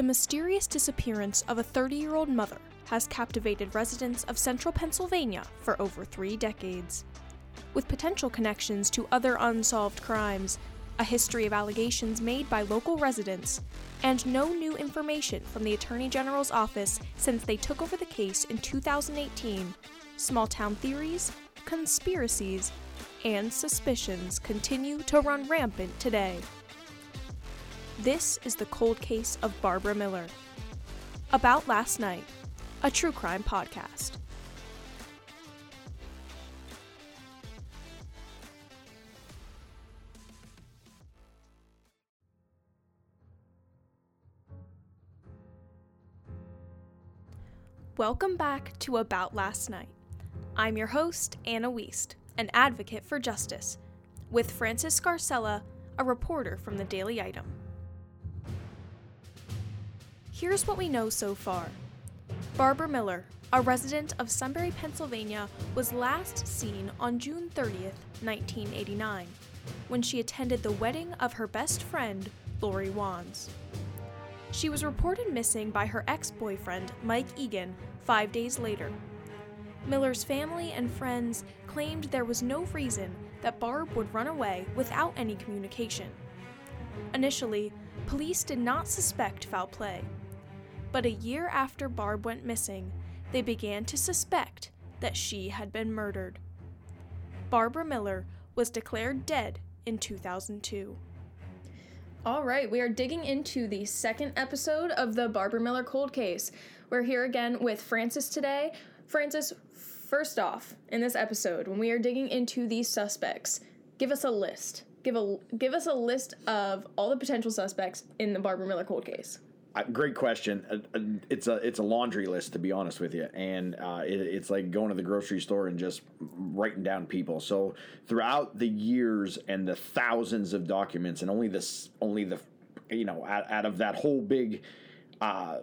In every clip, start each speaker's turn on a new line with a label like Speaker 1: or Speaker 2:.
Speaker 1: The mysterious disappearance of a 30 year old mother has captivated residents of central Pennsylvania for over three decades. With potential connections to other unsolved crimes, a history of allegations made by local residents, and no new information from the Attorney General's office since they took over the case in 2018, small town theories, conspiracies, and suspicions continue to run rampant today. This is the cold case of Barbara Miller. About last night, a true crime podcast. Welcome back to About Last Night. I'm your host, Anna Wiest, an advocate for justice, with Francis Scarcella, a reporter from the Daily Item. Here's what we know so far Barbara Miller, a resident of Sunbury, Pennsylvania, was last seen on June 30th, 1989, when she attended the wedding of her best friend, Lori Wands. She was reported missing by her ex boyfriend, Mike Egan, five days later. Miller's family and friends claimed there was no reason that Barb would run away without any communication. Initially, police did not suspect foul play. But a year after Barb went missing, they began to suspect that she had been murdered. Barbara Miller was declared dead in 2002.
Speaker 2: All right, we are digging into the second episode of the Barbara Miller cold case. We're here again with Francis today. Francis, first off, in this episode, when we are digging into these suspects, give us a list. Give a give us a list of all the potential suspects in the Barbara Miller cold case.
Speaker 3: Great question. Uh, uh, it's a it's a laundry list to be honest with you, and uh, it, it's like going to the grocery store and just writing down people. So throughout the years and the thousands of documents, and only this only the you know out, out of that whole big uh,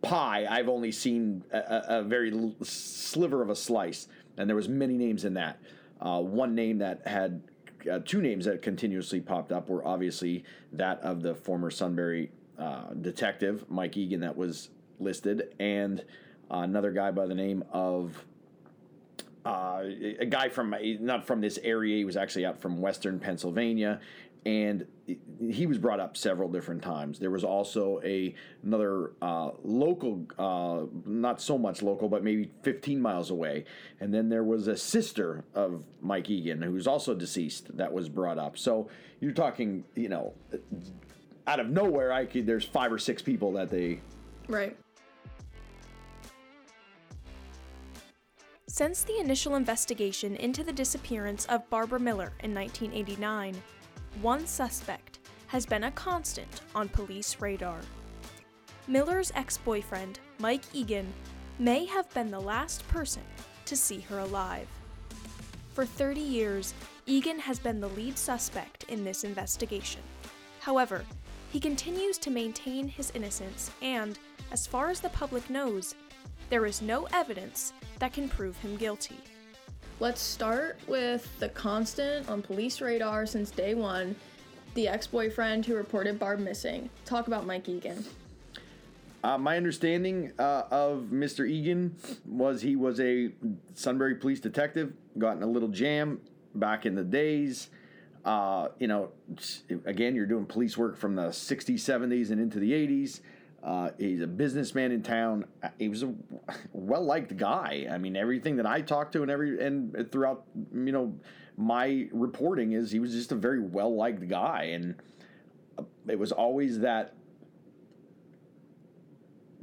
Speaker 3: pie, I've only seen a, a very sliver of a slice, and there was many names in that. Uh, one name that had uh, two names that continuously popped up were obviously that of the former Sunbury uh, detective Mike Egan that was listed, and uh, another guy by the name of uh, a guy from not from this area. He was actually out from Western Pennsylvania, and he was brought up several different times. There was also a another uh, local, uh, not so much local, but maybe 15 miles away, and then there was a sister of Mike Egan who was also deceased that was brought up. So you're talking, you know, out of nowhere, I could. There's five or six people that they.
Speaker 2: Right.
Speaker 1: Since the initial investigation into the disappearance of Barbara Miller in 1989, one suspect has been a constant on police radar. Miller's ex boyfriend, Mike Egan, may have been the last person to see her alive. For 30 years, Egan has been the lead suspect in this investigation. However, he continues to maintain his innocence, and, as far as the public knows, there is no evidence that can prove him guilty.
Speaker 2: Let's start with the constant on police radar since day one the ex boyfriend who reported Barb missing. Talk about Mike Egan.
Speaker 3: Uh, my understanding uh, of Mr. Egan was he was a Sunbury police detective, got in a little jam back in the days. Uh, you know, again, you're doing police work from the 60s, 70s, and into the 80s. Uh, he's a businessman in town. He was a well liked guy. I mean, everything that I talked to and every and throughout, you know, my reporting is he was just a very well liked guy, and it was always that.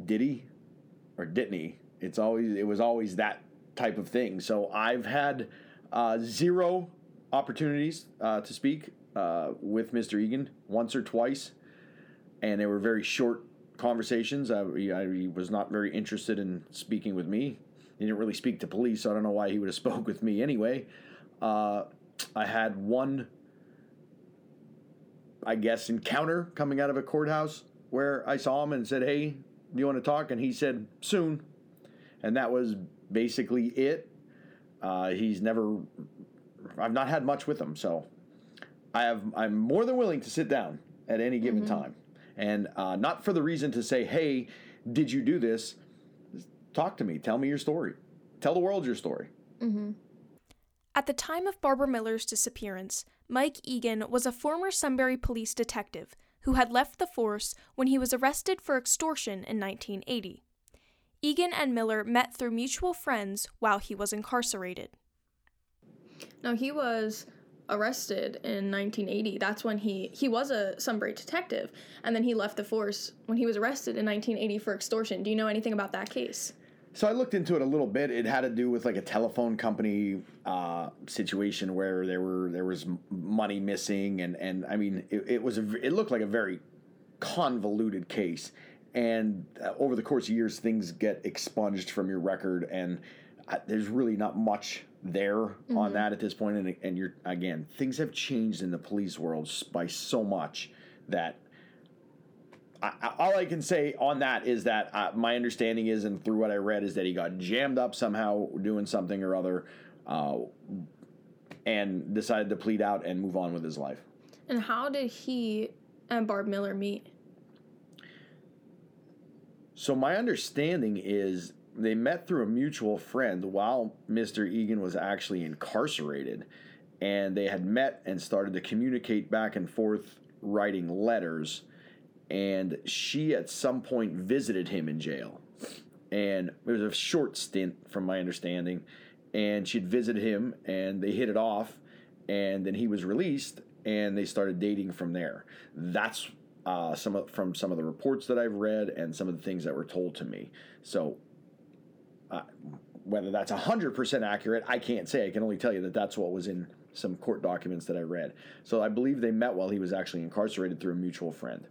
Speaker 3: Did he, or didn't he? It's always it was always that type of thing. So I've had uh, zero opportunities uh, to speak uh, with Mr. Egan once or twice, and they were very short conversations. I, he was not very interested in speaking with me. He didn't really speak to police, so I don't know why he would have spoke with me anyway. Uh, I had one, I guess, encounter coming out of a courthouse where I saw him and said, "Hey, do you want to talk?" And he said, "Soon," and that was basically it. Uh, he's never I've not had much with them, so I have I'm more than willing to sit down at any given mm-hmm. time and uh, not for the reason to say, "Hey, did you do this?" Talk to me. Tell me your story. Tell the world your story. Mm-hmm.
Speaker 1: At the time of Barbara Miller's disappearance, Mike Egan was a former Sunbury police detective who had left the force when he was arrested for extortion in 1980. Egan and Miller met through mutual friends while he was incarcerated.
Speaker 2: Now he was arrested in 1980. That's when he he was a Sunbury detective, and then he left the force when he was arrested in 1980 for extortion. Do you know anything about that case?
Speaker 3: So I looked into it a little bit. It had to do with like a telephone company uh, situation where there were there was money missing, and and I mean it, it was a, it looked like a very convoluted case. And uh, over the course of years, things get expunged from your record, and there's really not much there on that at this point. And and you're again, things have changed in the police world by so much that I- all I can say on that is that uh, my understanding is, and through what I read, is that he got jammed up somehow doing something or other, uh, and decided to plead out and move on with his life.
Speaker 2: And how did he and Barb Miller meet?
Speaker 3: So my understanding is they met through a mutual friend while Mr. Egan was actually incarcerated, and they had met and started to communicate back and forth, writing letters. And she at some point visited him in jail, and it was a short stint, from my understanding. And she'd visited him, and they hit it off, and then he was released, and they started dating from there. That's uh, some of, from some of the reports that I've read and some of the things that were told to me. So, uh, whether that's hundred percent accurate, I can't say. I can only tell you that that's what was in some court documents that I read. So I believe they met while he was actually incarcerated through a mutual friend.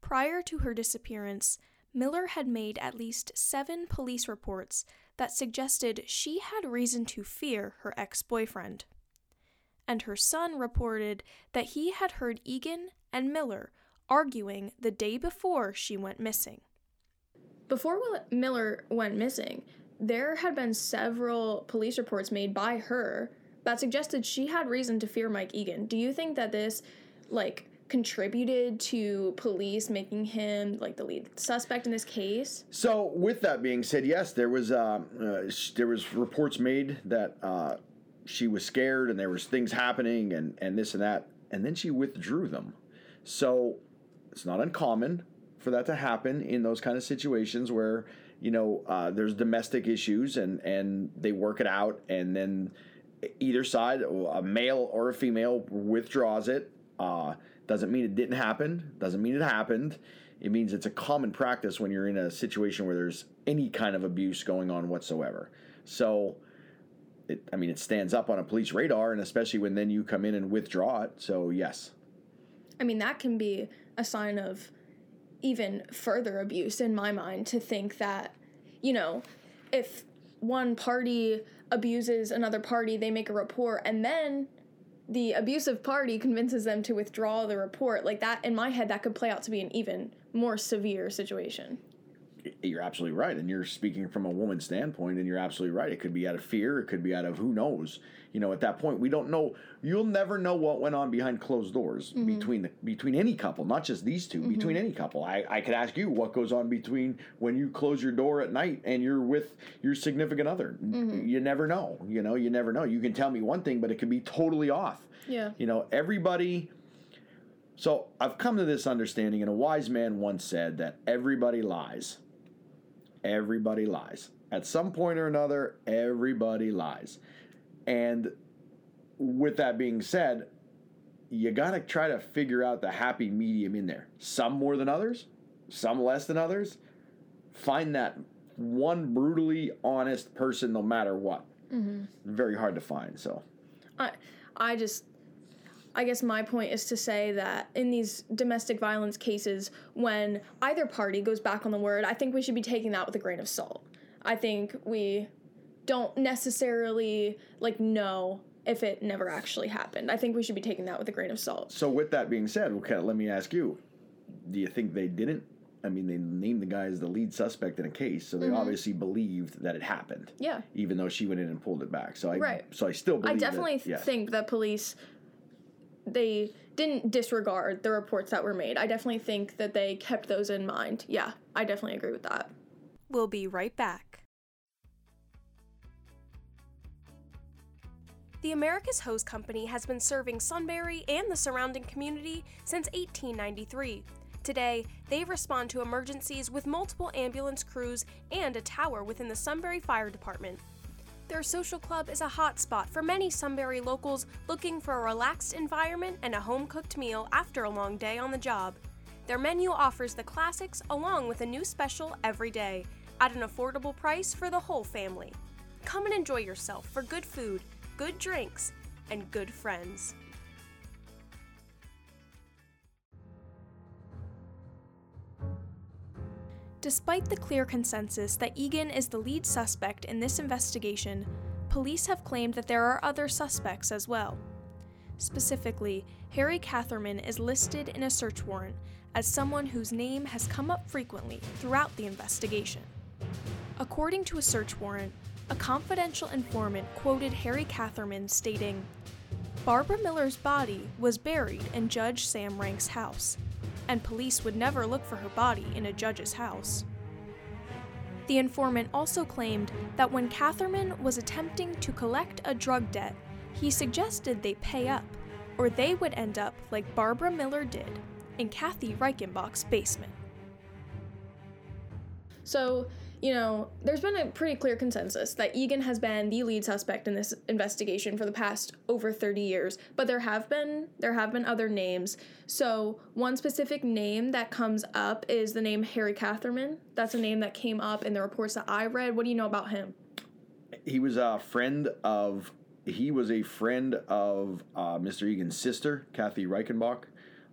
Speaker 1: Prior to her disappearance, Miller had made at least seven police reports that suggested she had reason to fear her ex boyfriend. And her son reported that he had heard Egan and Miller arguing the day before she went missing.
Speaker 2: Before Will- Miller went missing, there had been several police reports made by her that suggested she had reason to fear Mike Egan. Do you think that this, like, contributed to police making him like the lead suspect in this case?
Speaker 3: So, with that being said, yes, there was uh, uh, sh- there was reports made that uh, she was scared and there was things happening and and this and that, and then she withdrew them. So, it's not uncommon for that to happen in those kind of situations where you know uh, there's domestic issues and and they work it out, and then either side, a male or a female, withdraws it. Uh, doesn't mean it didn't happen. Doesn't mean it happened. It means it's a common practice when you're in a situation where there's any kind of abuse going on whatsoever. So, it, I mean, it stands up on a police radar, and especially when then you come in and withdraw it. So, yes.
Speaker 2: I mean, that can be a sign of even further abuse in my mind to think that, you know, if one party abuses another party, they make a report, and then the abusive party convinces them to withdraw the report. Like that, in my head, that could play out to be an even more severe situation.
Speaker 3: You're absolutely right. And you're speaking from a woman's standpoint, and you're absolutely right. It could be out of fear, it could be out of who knows. You know, at that point, we don't know. You'll never know what went on behind closed doors mm-hmm. between the, between any couple, not just these 2 mm-hmm. between any couple. I, I could ask you what goes on between when you close your door at night and you're with your significant other. Mm-hmm. You never know. You know, you never know. You can tell me one thing, but it could be totally off.
Speaker 2: Yeah.
Speaker 3: You know, everybody. So I've come to this understanding, and a wise man once said that everybody lies. Everybody lies. At some point or another, everybody lies. And with that being said, you got to try to figure out the happy medium in there. Some more than others, some less than others. Find that one brutally honest person no matter what. Mm-hmm. Very hard to find. So,
Speaker 2: I I just I guess my point is to say that in these domestic violence cases, when either party goes back on the word, I think we should be taking that with a grain of salt. I think we don't necessarily like know if it never actually happened. I think we should be taking that with a grain of salt.
Speaker 3: So with that being said, okay, let me ask you: Do you think they didn't? I mean, they named the guy as the lead suspect in a case, so they mm-hmm. obviously believed that it happened.
Speaker 2: Yeah.
Speaker 3: Even though she went in and pulled it back, so I
Speaker 2: Right.
Speaker 3: so I still
Speaker 2: I definitely
Speaker 3: that, yes.
Speaker 2: think that police they didn't disregard the reports that were made. I definitely think that they kept those in mind. Yeah, I definitely agree with that.
Speaker 1: We'll be right back. The Americus Hose Company has been serving Sunbury and the surrounding community since 1893. Today, they respond to emergencies with multiple ambulance crews and a tower within the Sunbury Fire Department. Their social club is a hotspot for many Sunbury locals looking for a relaxed environment and a home cooked meal after a long day on the job. Their menu offers the classics along with a new special every day at an affordable price for the whole family. Come and enjoy yourself for good food, good drinks, and good friends. Despite the clear consensus that Egan is the lead suspect in this investigation, police have claimed that there are other suspects as well. Specifically, Harry Catherman is listed in a search warrant as someone whose name has come up frequently throughout the investigation. According to a search warrant, a confidential informant quoted Harry Catherman stating, Barbara Miller's body was buried in Judge Sam Rank's house, and police would never look for her body in a judge's house. The informant also claimed that when Catherman was attempting to collect a drug debt, he suggested they pay up, or they would end up like Barbara Miller did in Kathy Reichenbach's basement.
Speaker 2: So, you know, there's been a pretty clear consensus that Egan has been the lead suspect in this investigation for the past over 30 years, but there have been there have been other names. So, one specific name that comes up is the name Harry Catherman. That's a name that came up in the reports that I read. What do you know about him?
Speaker 3: He was a friend of he was a friend of uh, Mr. Egan's sister, Kathy Reichenbach.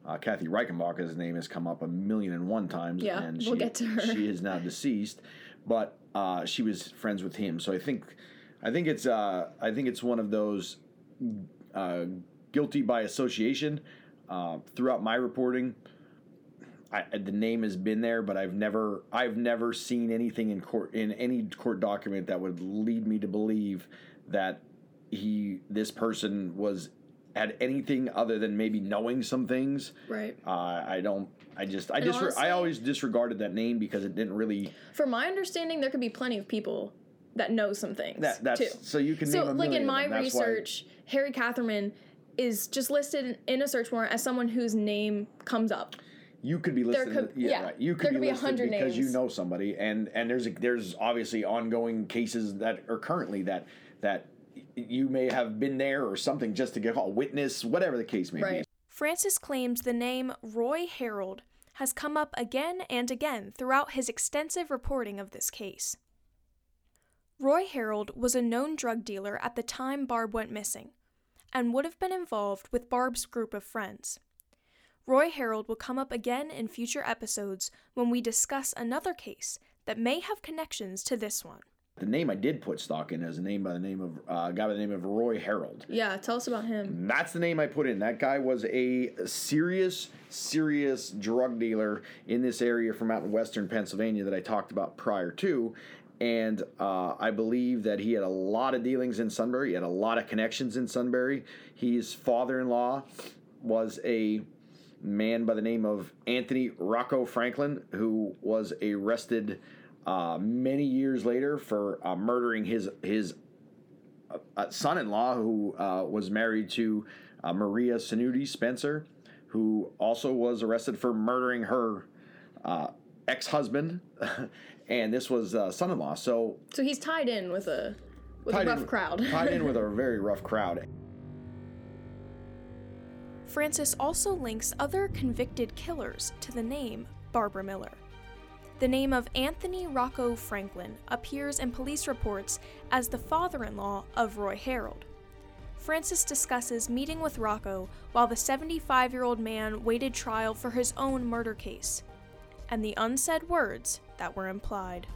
Speaker 3: Uh, Kathy Reichenbach's name has come up a million and one times,
Speaker 2: Yeah,
Speaker 3: and
Speaker 2: we'll get to her.
Speaker 3: she is now deceased. But uh, she was friends with him, so I think, I think it's, uh, I think it's one of those uh, guilty by association. Uh, throughout my reporting, I, the name has been there, but I've never, I've never seen anything in court in any court document that would lead me to believe that he, this person was had anything other than maybe knowing some things.
Speaker 2: Right.
Speaker 3: Uh, I don't. I just. I
Speaker 2: honestly-
Speaker 3: I always disregarded that name because it didn't really.
Speaker 2: From my understanding, there could be plenty of people that know some things
Speaker 3: That that's
Speaker 2: too.
Speaker 3: so you can
Speaker 2: So, like in my.
Speaker 3: That's why-
Speaker 2: research, Harry Catherman is just listed in a search warrant as someone whose name comes up.
Speaker 3: you could be
Speaker 2: There
Speaker 3: listed.
Speaker 2: could-
Speaker 3: yeah,
Speaker 2: yeah,
Speaker 3: right. You
Speaker 2: there
Speaker 3: could
Speaker 2: could
Speaker 3: be
Speaker 2: be
Speaker 3: listed because you know somebody, and and there's a, there's obviously ongoing cases that are currently that that you may have been there or something just to get a witness, whatever the case may be.
Speaker 2: Right.
Speaker 1: Francis claims the name Roy Harold has come up again and again throughout his extensive reporting of this case. Roy Harold was a known drug dealer at the time Barb went missing and would have been involved with Barb's group of friends. Roy Harold will come up again in future episodes when we discuss another case that may have connections to this one.
Speaker 3: The name I did put stock in is a name by the name of uh, a guy by the name of Roy Harold.
Speaker 2: Yeah, tell us about him.
Speaker 3: That's the name I put in. That guy was a serious, serious drug dealer in this area from out in western Pennsylvania that I talked about prior to. And uh, I believe that he had a lot of dealings in Sunbury. He had a lot of connections in Sunbury. His father in law was a man by the name of Anthony Rocco Franklin, who was arrested uh, many years later for uh, murdering his his uh, son-in-law who uh, was married to uh, Maria Sanuti Spencer, who also was arrested for murdering her uh, ex-husband, and this was uh, son-in-law. So
Speaker 2: So he's tied in with a with a rough
Speaker 3: in,
Speaker 2: crowd.
Speaker 3: tied in with a very rough crowd.
Speaker 1: Francis also links other convicted killers to the name Barbara Miller. The name of Anthony Rocco Franklin appears in police reports as the father in law of Roy Harold. Francis discusses meeting with Rocco while the 75 year old man waited trial for his own murder case, and the unsaid words that were implied.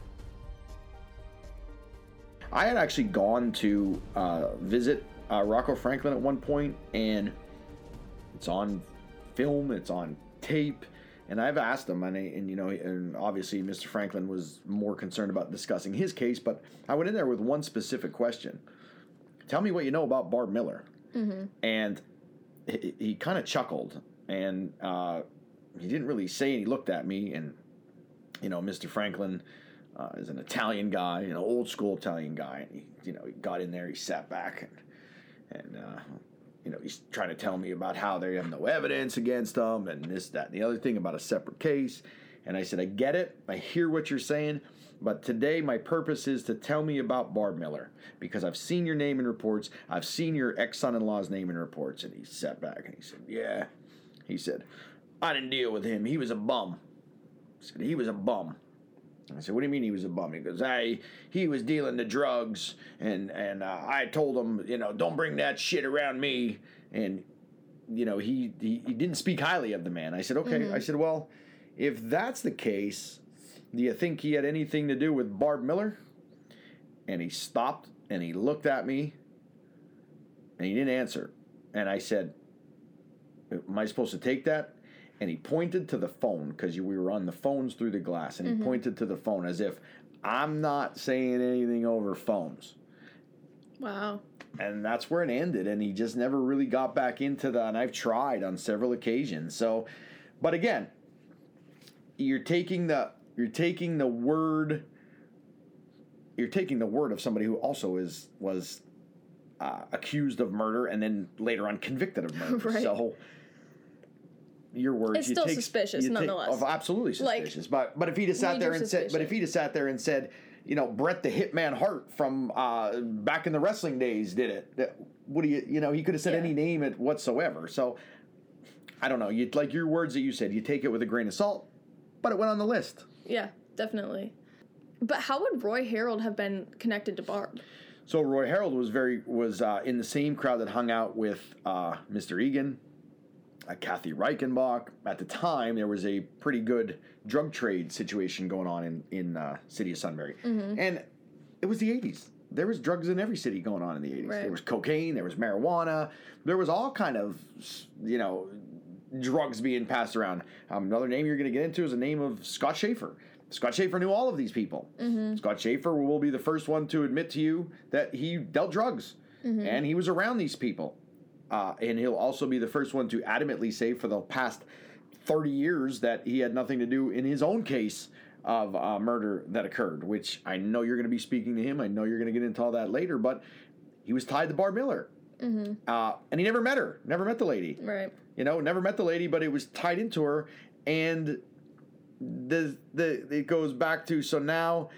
Speaker 3: I had actually gone to uh, visit uh, Rocco Franklin at one point, and it's on film, it's on tape, and I've asked him, and, I, and you know, and obviously Mr. Franklin was more concerned about discussing his case, but I went in there with one specific question: Tell me what you know about Barb Miller. And he, he kind of chuckled and uh, he didn't really say. And he looked at me, and you know, Mr. Franklin uh, is an Italian guy, an old school Italian guy. And he, you know, he got in there, he sat back, and and uh, you know, he's trying to tell me about how they have no evidence against them and this, that, and the other thing about a separate case. And I said, I get it. I hear what you're saying. But today, my purpose is to tell me about Barb Miller because I've seen your name in reports. I've seen your ex son in law's name in reports. And he sat back and he said, Yeah. He said, I didn't deal with him. He was a bum. He said, He was a bum. I said, "What do you mean he was a bum?" He goes, "I he was dealing the drugs, and and uh, I told him, you know, don't bring that shit around me." And you know, he he, he didn't speak highly of the man. I said, "Okay." I said, "Well, if that's the case, do you think he had anything to do with Barb Miller?" And he stopped and he looked at me, and he didn't answer. And I said, "Am I supposed to take that?" And he pointed to the phone because we were on the phones through the glass, and he pointed to the phone as if I'm not saying anything over phones.
Speaker 2: Wow.
Speaker 3: And that's where it ended, and he just never really got back into that. And I've tried on several occasions. So, but again, you're taking the you're taking the word you're taking the word of somebody who also is was uh, accused of murder and then later on convicted of murder.
Speaker 2: Right.
Speaker 3: So your words
Speaker 2: It's
Speaker 3: you
Speaker 2: still
Speaker 3: take-
Speaker 2: suspicious,
Speaker 3: you take-
Speaker 2: nonetheless.
Speaker 3: oh, absolutely
Speaker 2: Like,
Speaker 3: suspicious. but but if he just sat there and said but if he just sat there and said, you know, Brett the Hitman Hart from uh, back in the wrestling days did it. That, what do you you know, he could have said
Speaker 2: Yeah.
Speaker 3: any name it whatsoever. So I don't know. You like your words that you said, you take it with a grain of salt, but it went on the list.
Speaker 2: Yeah, definitely. But how would Roy Harold have been connected to Barb?
Speaker 3: So Roy Harold was very was uh, in the same crowd that hung out with uh, Mr. Egan, Kathy Reichenbach. At the time, there was a pretty good drug trade situation going on in in uh, city of Sunbury, and it was the '80s. There was drugs in every city going on in the '80s.
Speaker 2: Right.
Speaker 3: There was cocaine, there was marijuana, there was all kind of you know drugs being passed around. Um, another name you're going to get into is the name of Scott Schaefer. Scott Schaefer knew all of these people. Scott Schaefer will be the first one to admit to you that he dealt drugs and he was around these people. Uh, and he'll also be the first one to adamantly say for the past 30 years that he had nothing to do in his own case of uh, murder that occurred, which I know you're going to be speaking to him. I know you're going to get into all that later, but he was tied to Barb Miller. Uh, and he never met her, never met the lady.
Speaker 2: Right.
Speaker 3: You know, never met the lady, but it was tied into her, and the the it goes back to so now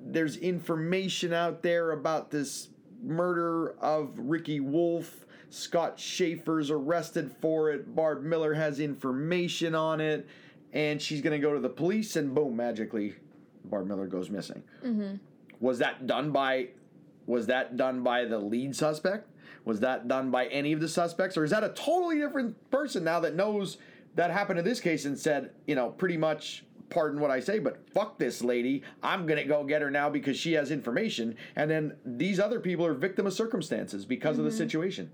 Speaker 3: there's information out there about this murder of Ricky Wolf. Scott Schaefer's arrested for it. Barb Miller has information on it, and she's gonna go to the police, and boom, magically, Barb Miller goes missing. Mm-hmm. Was that done by? Was that done by the lead suspect? Was that done by any of the suspects, or is that a totally different person now that knows that happened in this case and said, you know, pretty much, pardon what I say, but fuck this lady. I'm gonna go get her now because she has information, and then these other people are victim of circumstances because of the mm-hmm. situation.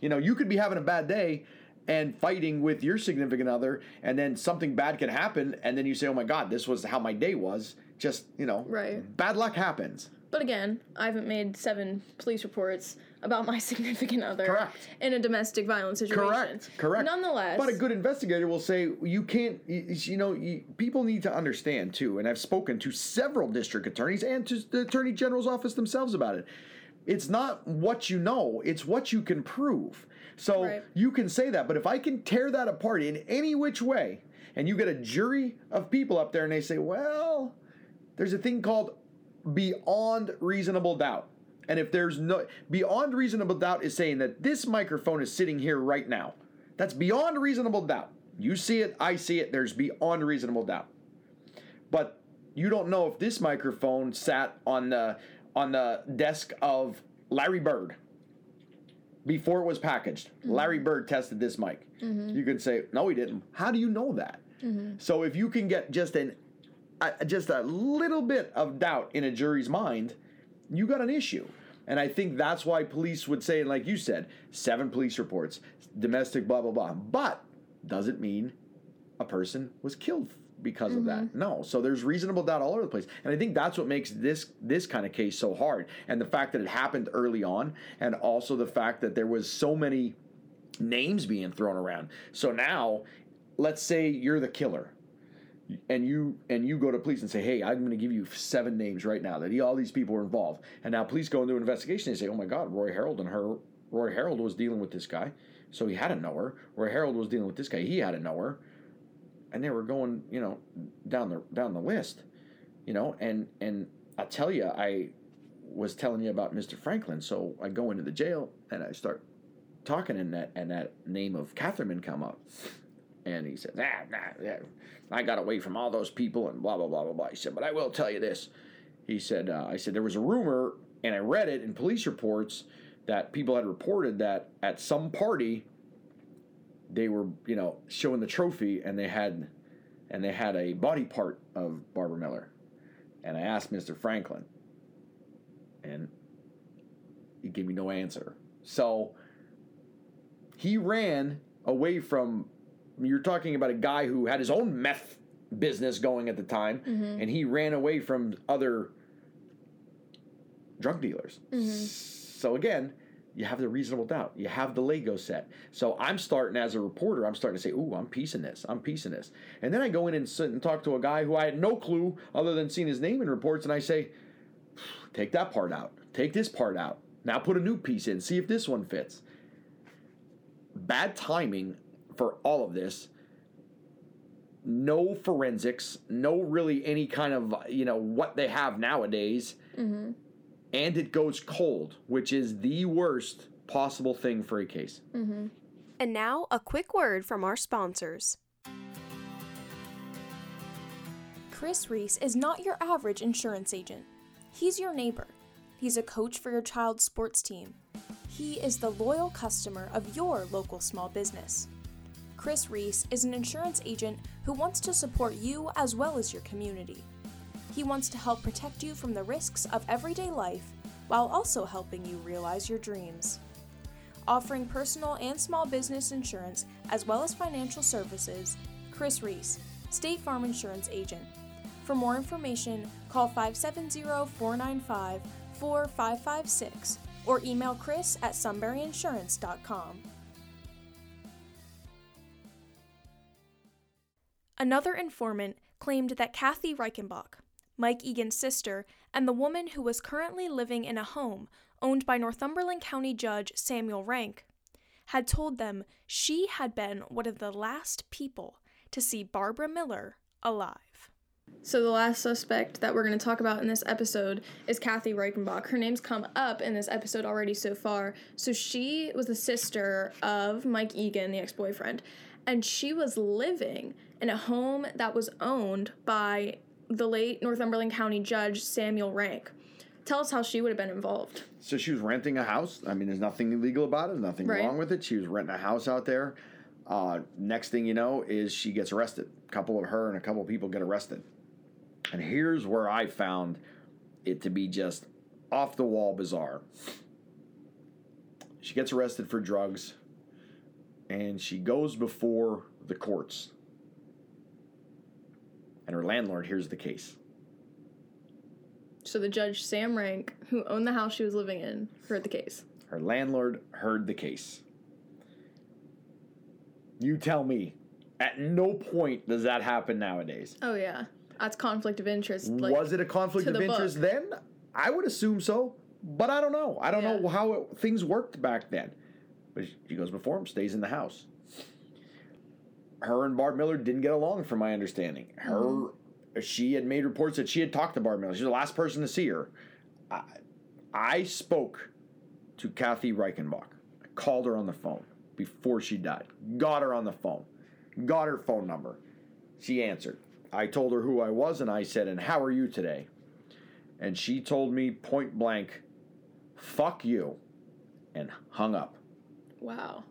Speaker 3: You know, you could be having a bad day and fighting with your significant other, and then something bad can happen, and then you say, "Oh my God, this was how my day was." Just you know,
Speaker 2: Right.
Speaker 3: Bad luck happens.
Speaker 2: But again, I haven't made seven police reports about my significant other
Speaker 3: Correct.
Speaker 2: in a domestic violence situation.
Speaker 3: Correct. Correct.
Speaker 2: Nonetheless,
Speaker 3: but a good investigator will say you can't. You, you know, you, people need to understand too. And I've spoken to several district attorneys and to the attorney general's office themselves about it. It's not what you know; it's what you can prove. So
Speaker 2: Right.
Speaker 3: you can say that, but if I can tear that apart in any which way, and you get a jury of people up there, and they say, "Well," there's a thing called beyond reasonable doubt. And if there's no beyond reasonable doubt is saying that this microphone is sitting here right now. That's beyond reasonable doubt. You see it, I see it, there's beyond reasonable doubt. But you don't know if this microphone sat on the on the desk of Larry Bird before it was packaged. Mm-hmm. Larry Bird tested this mic. Mm-hmm. You could say, no, he didn't. How do you know that? Mm-hmm. So if you can get just an a, just a little bit of doubt in a jury's mind, you got an issue. And I think that's why police would say, like you said, seven police reports, domestic, blah blah blah. But doesn't mean a person was killed because of that. Mm-hmm. No. So there's reasonable doubt all over the place. And I think that's what makes this this kind of case so hard. And the fact that it happened early on and also the fact that there was so many names being thrown around. So now, let's say you're the killer. And you and you go to police and say, "Hey, I'm going to give you seven names right now that he, all these people are involved." And now police go into an investigation and say, "Oh my God, Roy Harold and her Roy Harold was dealing with this guy, so he had to know her. Roy Harold was dealing with this guy, he had to know her." And they were going, you know, down the down the list, you know, and and I tell you, I was telling you about Mr. Franklin, so I go into the jail and I start talking, and that and that name of Catherman come up, and he says, nah, nah, yeah, I got away from all those people and blah blah blah blah blah. He said, but I will tell you this. He said, uh, I said there was a rumor, and I read it in police reports that people had reported that at some party they were you know showing the trophy and they had and they had a body part of Barbara Miller. And I asked Mr. Franklin and he gave me no answer. So he ran away from you're talking about a guy who had his own meth business going at the time mm-hmm. and he ran away from other drug dealers. Mm-hmm. So again you have the reasonable doubt. You have the Lego set. So I'm starting as a reporter, I'm starting to say, ooh, I'm piecing this. I'm piecing this. And then I go in and sit and talk to a guy who I had no clue other than seeing his name in reports, and I say, take that part out. Take this part out. Now put a new piece in. See if this one fits. Bad timing for all of this. No forensics, no really any kind of, you know, what they have nowadays mm-hmm. And it goes cold, which is the worst possible thing for a case. Mm-hmm.
Speaker 1: And now, a quick word from our sponsors. Chris Reese is not your average insurance agent. He's your neighbor. He's a coach for your child's sports team. He is the loyal customer of your local small business. Chris Reese is an insurance agent who wants to support you as well as your community. He wants to help protect you from the risks of everyday life while also helping you realize your dreams. Offering personal and small business insurance as well as financial services, Chris Reese, State Farm Insurance Agent. For more information, call 570 495 4556 or email chris at sunburyinsurance.com. Another informant claimed that Kathy Reichenbach, Mike Egan's sister, and the woman who was currently living in a home owned by Northumberland County Judge Samuel Rank, had told them she had been one of the last people to see Barbara Miller alive.
Speaker 2: So the last suspect that we're going to talk about in this episode is Kathy Reichenbach. Her name's come up in this episode already so far. So she was the sister of Mike Egan, the ex-boyfriend, and she was living in a home that was owned by the late Northumberland County Judge Samuel Rank. Tell us how she would have been involved.
Speaker 3: So she was renting a house. I mean, there's nothing illegal about it. There's nothing
Speaker 2: Right.
Speaker 3: wrong with it. She was renting a house out there. Uh, next thing you know is she gets arrested. A couple of her and a couple of people get arrested. And here's where I found it to be just off the wall bizarre. She gets arrested for drugs and she goes before the courts. And her landlord hears the case.
Speaker 2: So the judge Sam Rank, who owned the house she was living in, heard the case.
Speaker 3: Her landlord heard the case. You tell me, at no point does that happen nowadays.
Speaker 2: Oh yeah, that's conflict of interest. Like,
Speaker 3: Was it a conflict of
Speaker 2: the
Speaker 3: interest
Speaker 2: book.
Speaker 3: then? I would assume so, but I don't know. I don't
Speaker 2: Yeah.
Speaker 3: know how it, things worked back then. But she goes before him, stays in the house. Her and Barb Miller didn't get along, from my understanding. Her,
Speaker 2: Mm-hmm.
Speaker 3: she had made reports that she had talked to Barb Miller. She was the last person to see her. I, I spoke to Kathy Reichenbach. I called her on the phone before she died. Got her on the phone. Got her phone number. She answered. I told her who I was and I said, And how are you today? And she told me point blank, Fuck you, and hung up.
Speaker 2: wow.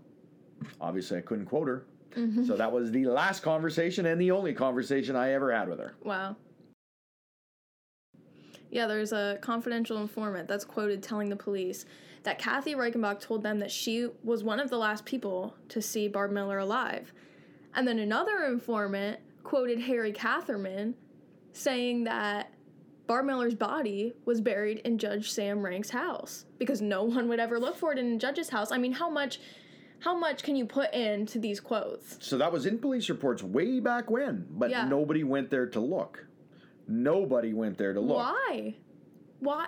Speaker 3: Obviously, I couldn't quote her. Mm-hmm. So that was the last conversation and the only conversation I ever had with her.
Speaker 2: Wow. Yeah, there's a confidential informant that's quoted telling the police that Kathy Reichenbach told them that she was one of the last people to see Barb Miller alive. And then another informant quoted Harry Catherman saying that Barb Miller's body was buried in Judge Sam Rank's house because no one would ever look for it in a Judge's house. I mean, how much how much can you put into these quotes?
Speaker 3: So that was in police reports way back when, but
Speaker 2: Yeah.
Speaker 3: nobody went there to look. Nobody went there to look.
Speaker 2: Why? Why?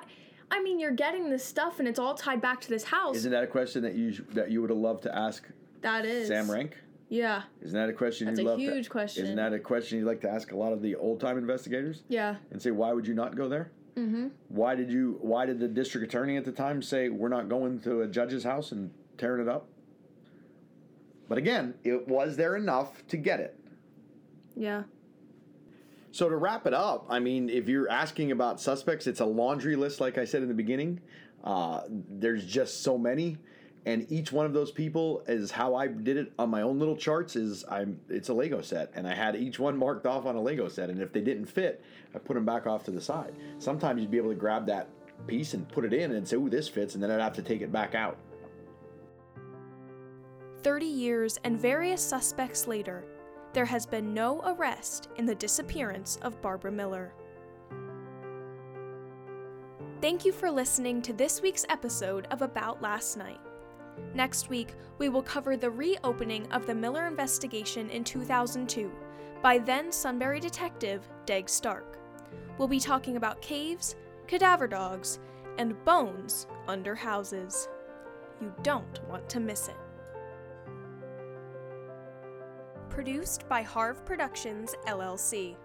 Speaker 2: I mean, you're getting this stuff and it's all tied back to this house.
Speaker 3: Isn't that a question that you that you would have loved to ask
Speaker 2: that is
Speaker 3: Sam Rank?
Speaker 2: Yeah.
Speaker 3: Isn't that a question
Speaker 2: That's
Speaker 3: you'd
Speaker 2: a
Speaker 3: love
Speaker 2: huge
Speaker 3: to,
Speaker 2: question.
Speaker 3: Isn't that a question you'd like to ask a lot of the old time investigators
Speaker 2: Yeah.
Speaker 3: and say why would you not go there? Mm-hmm. Why did you? Why did the district attorney at the time say we're not going to a judge's house and tearing it up? But again, it was there enough to get it.
Speaker 2: Yeah.
Speaker 3: So to wrap it up, I mean, if you're asking about suspects, it's a laundry list, like I said in the beginning. Uh, there's just so many, and each one of those people is how I did it on my own little charts. Is I'm it's a Lego set, and I had each one marked off on a Lego set, and if they didn't fit, I put them back off to the side. Sometimes you'd be able to grab that piece and put it in and say, "Ooh, this fits," and then I'd have to take it back out.
Speaker 1: 30 years and various suspects later, there has been no arrest in the disappearance of Barbara Miller. Thank you for listening to this week's episode of About Last Night. Next week, we will cover the reopening of the Miller investigation in 2002 by then Sunbury detective Dag Stark. We'll be talking about caves, cadaver dogs, and bones under houses. You don't want to miss it produced by Harv Productions LLC.